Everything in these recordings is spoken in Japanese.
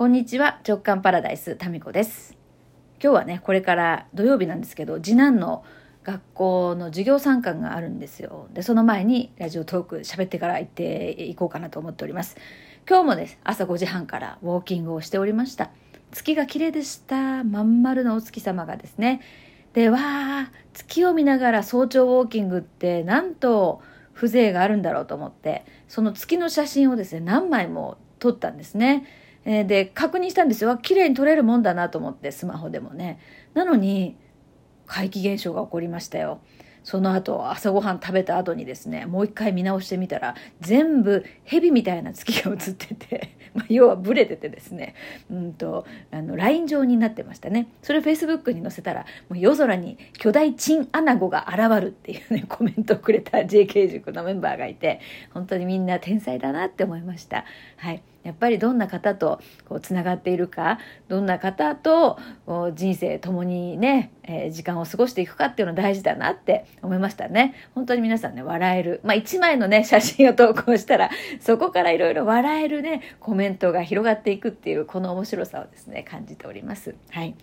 こんにちは、直感パラダイス、タミコです。今日はね、これから土曜日なんですけど、次男の学校の授業参観があるんですよ。で、その前にラジオトーク喋ってから行っていこうかなと思っております。今日もね、朝5時半からウォーキングをしておりました。月が綺麗でした。まん丸のお月様がですね。で、わー、月を見ながら早朝ウォーキングってなんと風情があるんだろうと思って、その月の写真をですね、何枚も撮ったんですね。えーで、確認したんですよ。綺麗に撮れるもんだなと思って、スマホでもね。なのに、怪奇現象が起こりましたよ。その後、朝ごはん食べた後にですね、もう一回見直してみたら、全部蛇みたいな月が映ってて、まあ、要はブレててですね、うんと、あの、ライン状になってましたね。それを Facebook に載せたら、もう夜空に巨大チンアナゴが現るっていうね、コメントをくれた JK 塾のメンバーがいて、本当にみんな天才だなって思いました。はい。やっぱりどんな方とこうつながっているかどんな方と人生共にね、えー時間を過ごしていくかっていうの大事だなって思いましたね。本当に皆さんね笑える。まあ一枚のね写真を投稿したらそこからいろいろ笑えるねコメントが広がっていくっていうこの面白さをですね感じております。はい。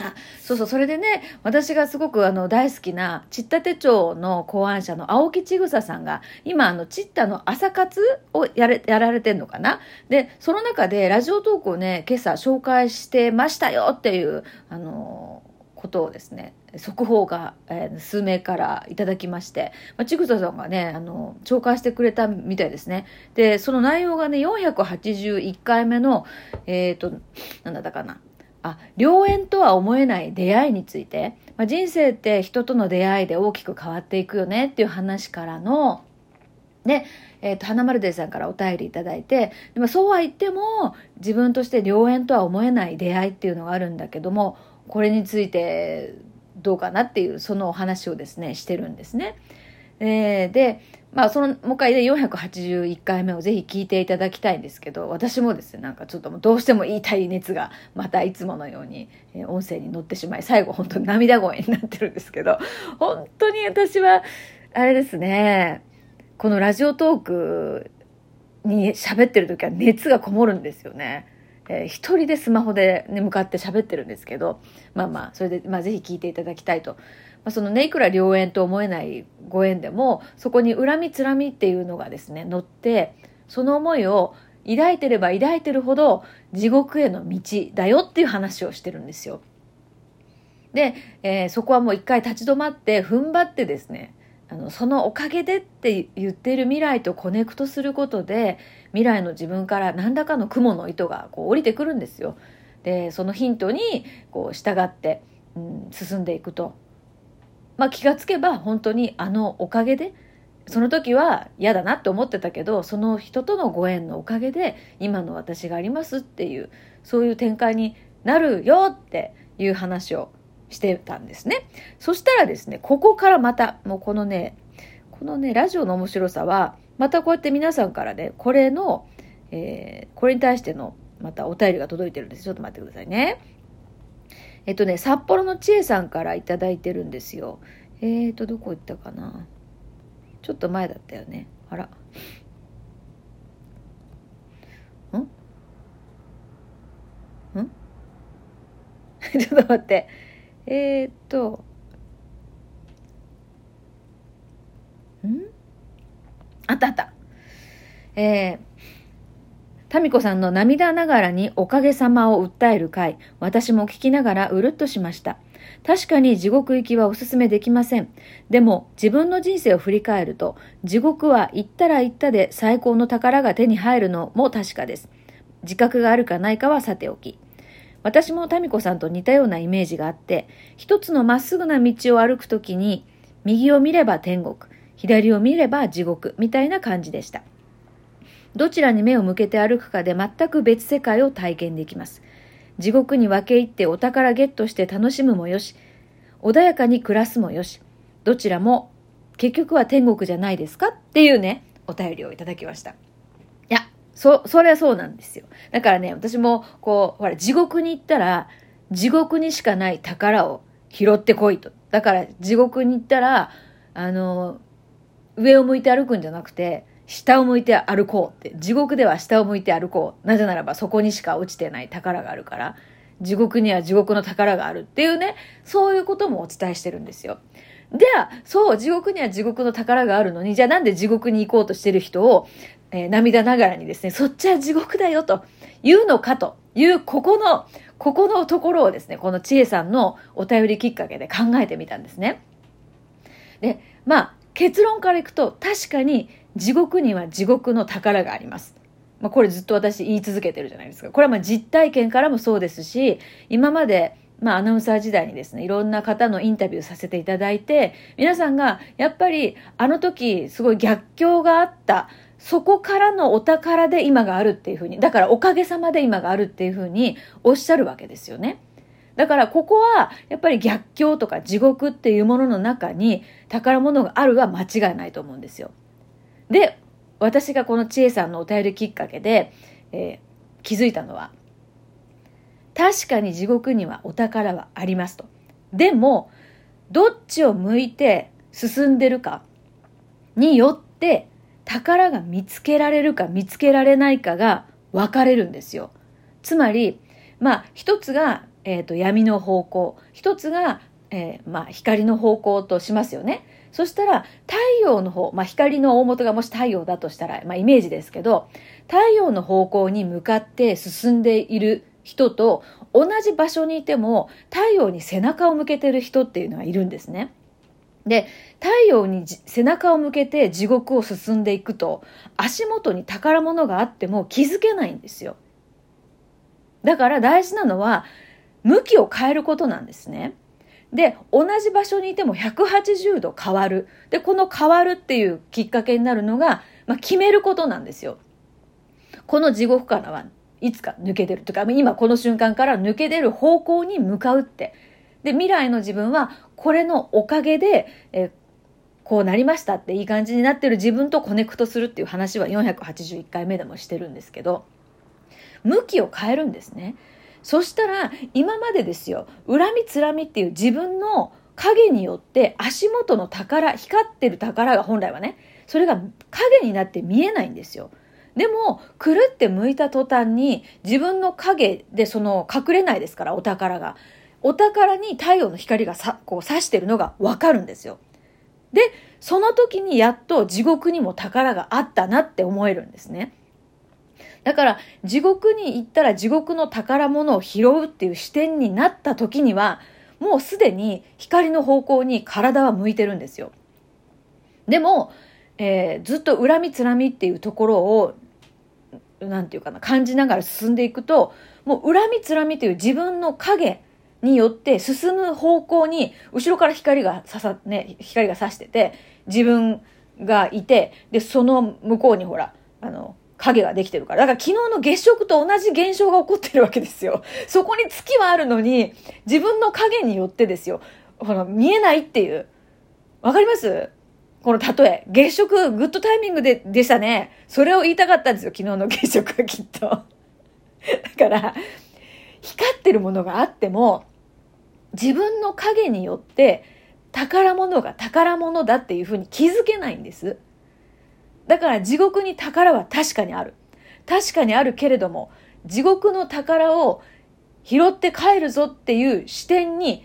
あそうそうそれでね私がすごくあの大好きなチッタ手帳の考案者の青木千草さんが今あのチッタの朝活をやれやられてんのかな？でその中でラジオトークをね今朝紹介してましたよっていうあのことをですね速報が、えー数名からいただきまして、まあ、千草さんがねあの紹介してくれたみたいですね。でその内容がね481回目のえっ、となんだったかな？あ良縁とは思えない出会いについて、まあ、人生って人との出会いで大きく変わっていくよねっていう話からので、えー、と花丸デーさんからお便りいいてでもそうは言っても自分として良縁とは思えない出会いっていうのがあるんだけどもこれについてどうかなっていうそのお話をですねしてるんですね。えーでまあそのもう一回で481回目をぜひ聞いていただきたいんですけど私もですねなんかちょっとどうしても言いたい熱がまたいつものように、音声に乗ってしまい最後本当に涙声になってるんですけど本当に私はあれですねこのラジオトークに喋ってる時は熱がこもるんですよね。えー一人でスマホで、ね、向かって喋ってるんですけどまあまあそれで、まあ、ぜひ聞いていただきたいと。まあ、そのねいくら良縁と思えないご縁でもそこに恨みつらみっていうのがですね乗ってその思いを抱いてれば抱いてるほど地獄への道だよっていう話をしてるんですよ。で、えーそこはもう一回立ち止まって踏ん張ってですねあのそのおかげでって言ってる未来とコネクトすることで未来の自分から何らかの雲の糸がこう降りてくるんですよ。でそのヒントにこう従って、うん、進んでいくと、まあ、気がつけば本当にあのおかげでその時は嫌だなって思ってたけどその人とのご縁のおかげで今の私がありますっていうそういう展開になるよっていう話をしてたんですね。そしたらですね、ここからまた、もうこのね、このね、ラジオの面白さは、またこうやって皆さんからね、これの、えーこれに対しての、またお便りが届いてるんです。ちょっと待ってくださいね。えっとね、札幌の千恵さんからいただいてるんですよ。えーと、どこ行ったかな。ちょっと前だったよね。あら。ん？ん？ちょっと待って。えー、っと、あったあった。えー、タミコさんの涙ながらにおかげさまを訴える回、私も聞きながらうるっとしました。確かに地獄行きはお勧めできません。でも自分の人生を振り返ると、地獄は行ったら行ったで最高の宝が手に入るのも確かです。自覚があるかないかはさておき。私もタミコさんと似たようなイメージがあって、一つのまっすぐな道を歩くときに、右を見れば天国、左を見れば地獄、みたいな感じでした。どちらに目を向けて歩くかで全く別世界を体験できます。地獄に分け入ってお宝ゲットして楽しむもよし、穏やかに暮らすもよし、どちらも結局は天国じゃないですかっていうね、お便りをいただきました。いや、そ、それはそうなんですよ。だからね、私も、こう、ほら、地獄に行ったら、地獄にしかない宝を拾ってこいと。だから、地獄に行ったら、あの、上を向いて歩くんじゃなくて、下を向いて歩こうって、地獄では下を向いて歩こう。なぜならばそこにしか落ちてない宝があるから、地獄には地獄の宝があるっていうね、そういうこともお伝えしてるんですよ。では、そう、地獄には地獄の宝があるのに、じゃあなんで地獄に行こうとしてる人を、えー、涙ながらにですね、そっちは地獄だよと言うのかという、ここの、ここのところをですね、この千恵さんのお便りきっかけで考えてみたんですね。で、まあ、結論からいくと、確かに地獄には地獄の宝があります。まあ、これずっと私言い続けてるじゃないですか。これはまあ実体験からもそうですし、今までまあ、アナウンサー時代にですね、いろんな方のインタビューさせていただいて、皆さんが、やっぱり、あの時、すごい逆境があった、そこからのお宝で今があるっていうふうに、だからおかげさまで今があるっていうふうにおっしゃるわけですよね。だからここはやっぱり逆境とか地獄っていうものの中に宝物があるは間違いないと思うんですよ。で、私がこの千恵さんのお便りきっかけで、えー、気づいたのは、確かに地獄にはお宝はありますと。でも、どっちを向いて進んでるかによって宝が見つけられるか見つけられないかが分かれるんですよ。つまり、まあ、一つが、えーと、闇の方向、一つが、えー、まあ、光の方向としますよね。そしたら、太陽の方、まあ、光の大元がもし太陽だとしたら、まあ、イメージですけど、太陽の方向に向かって進んでいる人と同じ場所にいても太陽に背中を向けてる人っていうのはいるんですね。で太陽に背中を向けて地獄を進んでいくと足元に宝物があっても気づけないんですよ。だから大事なのは向きを変えることなんですね。で同じ場所にいても180度変わる。でこの変わるっていうきっかけになるのが、まあ、決めることなんですよ。この地獄からはいつか抜け出るとか今この瞬間から抜け出る方向に向かうってで未来の自分はこれのおかげで、えこうなりましたっていい感じになってる自分とコネクトするっていう話は481回目でもしてるんですけど向きを変えるんですねそしたら今までですよ恨みつらみっていう自分の影によって足元の宝光ってる宝が本来はねそれが影になって見えないんですよでも、くるって向いた途端に自分の影でその隠れないですから、お宝が。お宝に太陽の光がさこう差してるのがわかるんですよ。で、その時にやっと地獄にも宝があったなって思えるんですね。だから地獄に行ったら地獄の宝物を拾うっていう視点になった時にはもうすでに光の方向に体は向いてるんですよ。でも、えー、ずっと恨みつらみっていうところをなんていうかな、感じながら進んでいくと、もう恨みつらみという自分の影によって進む方向に、後ろから光がささ、ね、光が差してて、自分がいて、で、その向こうにほら、あの、影ができてるから。だから昨日の月食と同じ現象が起こってるわけですよ。そこに月はあるのに、自分の影によってですよ、ほら、見えないっていう。わかります？この例え、月食、グッドタイミングで、でしたね。それを言いたかったんですよ、昨日の月食はきっと。だから、光ってるものがあっても、自分の影によって宝物が宝物だっていうふうに気づけないんです。だから地獄に宝は確かにある。確かにあるけれども、地獄の宝を拾って帰るぞっていう視点に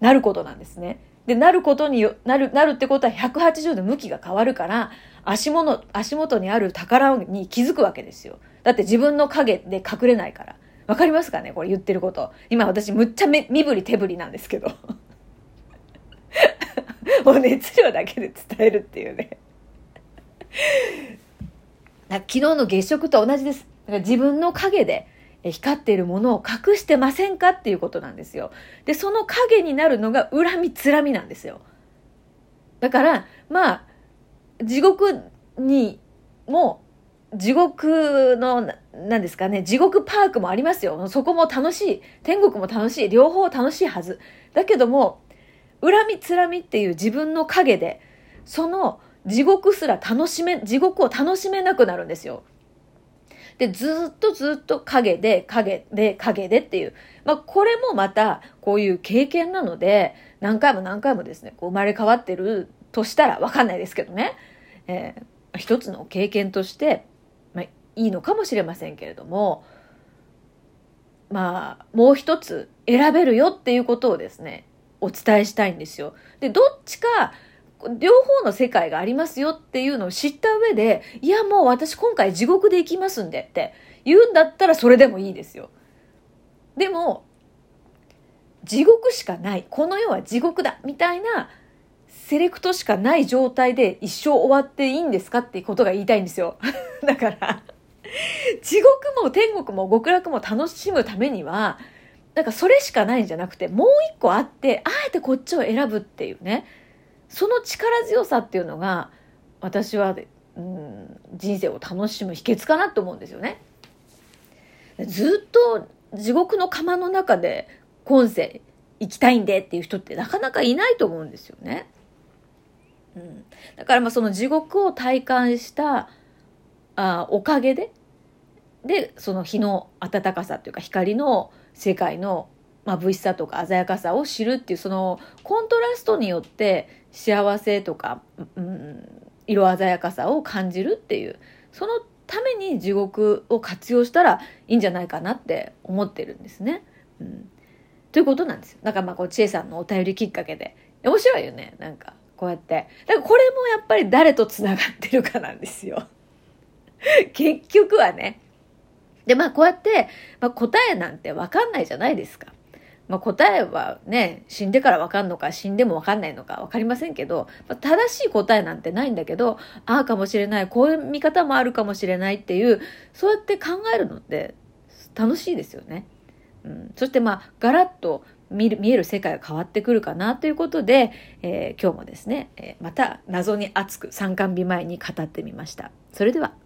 なることなんですね。で、なることになる、なるってことは180度向きが変わるから、足元、足元にある宝に気づくわけですよ。だって自分の影で隠れないから。わかりますかねこれ言ってること。今私むっちゃ身振り手振りなんですけど。もう熱量だけで伝えるっていうね。昨日の月食と同じです。だから自分の影で光っているものを隠してませんかっていうことなんですよ。で、その影になるのが恨みつらみなんですよ。だから、まあ、地獄にも、地獄の、何ですかね、地獄パークもありますよ。そこも楽しい。天国も楽しい。両方楽しいはず。だけども、恨みつらみっていう自分の影で、その地獄すら楽しめ、地獄を楽しめなくなるんですよ。で、ずっとずっと影で、影で、影でっていう。まあ、これもまた、こういう経験なので、何回も何回もですね、こう生まれ変わってるとしたら、わかんないですけどね。えー一つの経験として、まあ、いいのかもしれませんけれどもまあもう一つ選べるよっていうことをですねお伝えしたいんですよ。でどっちか両方の世界がありますよっていうのを知った上で、いやもう私今回地獄で行きますんでって言うんだったらそれでもいいですよ。でも、地獄しかない。この世は地獄だ。みたいなセレクトしかない状態で一生終わっていいんですかっていうことが言いたいんですよ。だから地獄も天国も極楽も楽しむためには、なんかそれしかないんじゃなくて、もう一個あって、あえてこっちを選ぶっていうね。その力強さっていうのが、私は、うん、人生を楽しむ秘訣かなと思うんですよね。ずっと地獄の釜の中で今世行きたいんでっていう人ってなかなかいないと思うんですよね。うん、だからまあその地獄を体感したあおかげででその日の暖かさというか光の世界の眩しさとか鮮やかさを知るっていうそのコントラストによって幸せとか、うん、色鮮やかさを感じるっていうそのために地獄を活用したらいいんじゃないかなって思ってるんですね。うん、ということなんですよ。だからまあこう、千恵さんのお便りきっかけで。面白いよね。なんか、こうやって。だからこれもやっぱり誰と繋がってるかなんですよ。結局はね。で、まあこうやって、まあ、答えなんてわかんないじゃないですか。まあ、答えはね、死んでからわかんのか、死んでもわかんないのかわかりませんけど、まあ、正しい答えなんてないんだけど、ああかもしれない、こういう見方もあるかもしれないっていう、そうやって考えるのって楽しいですよね。うん、そしてまあ、ガラッと見る見える世界が変わってくるかなということで、えー、今日もですね、えー、また謎に熱く参観日前に語ってみました。それでは。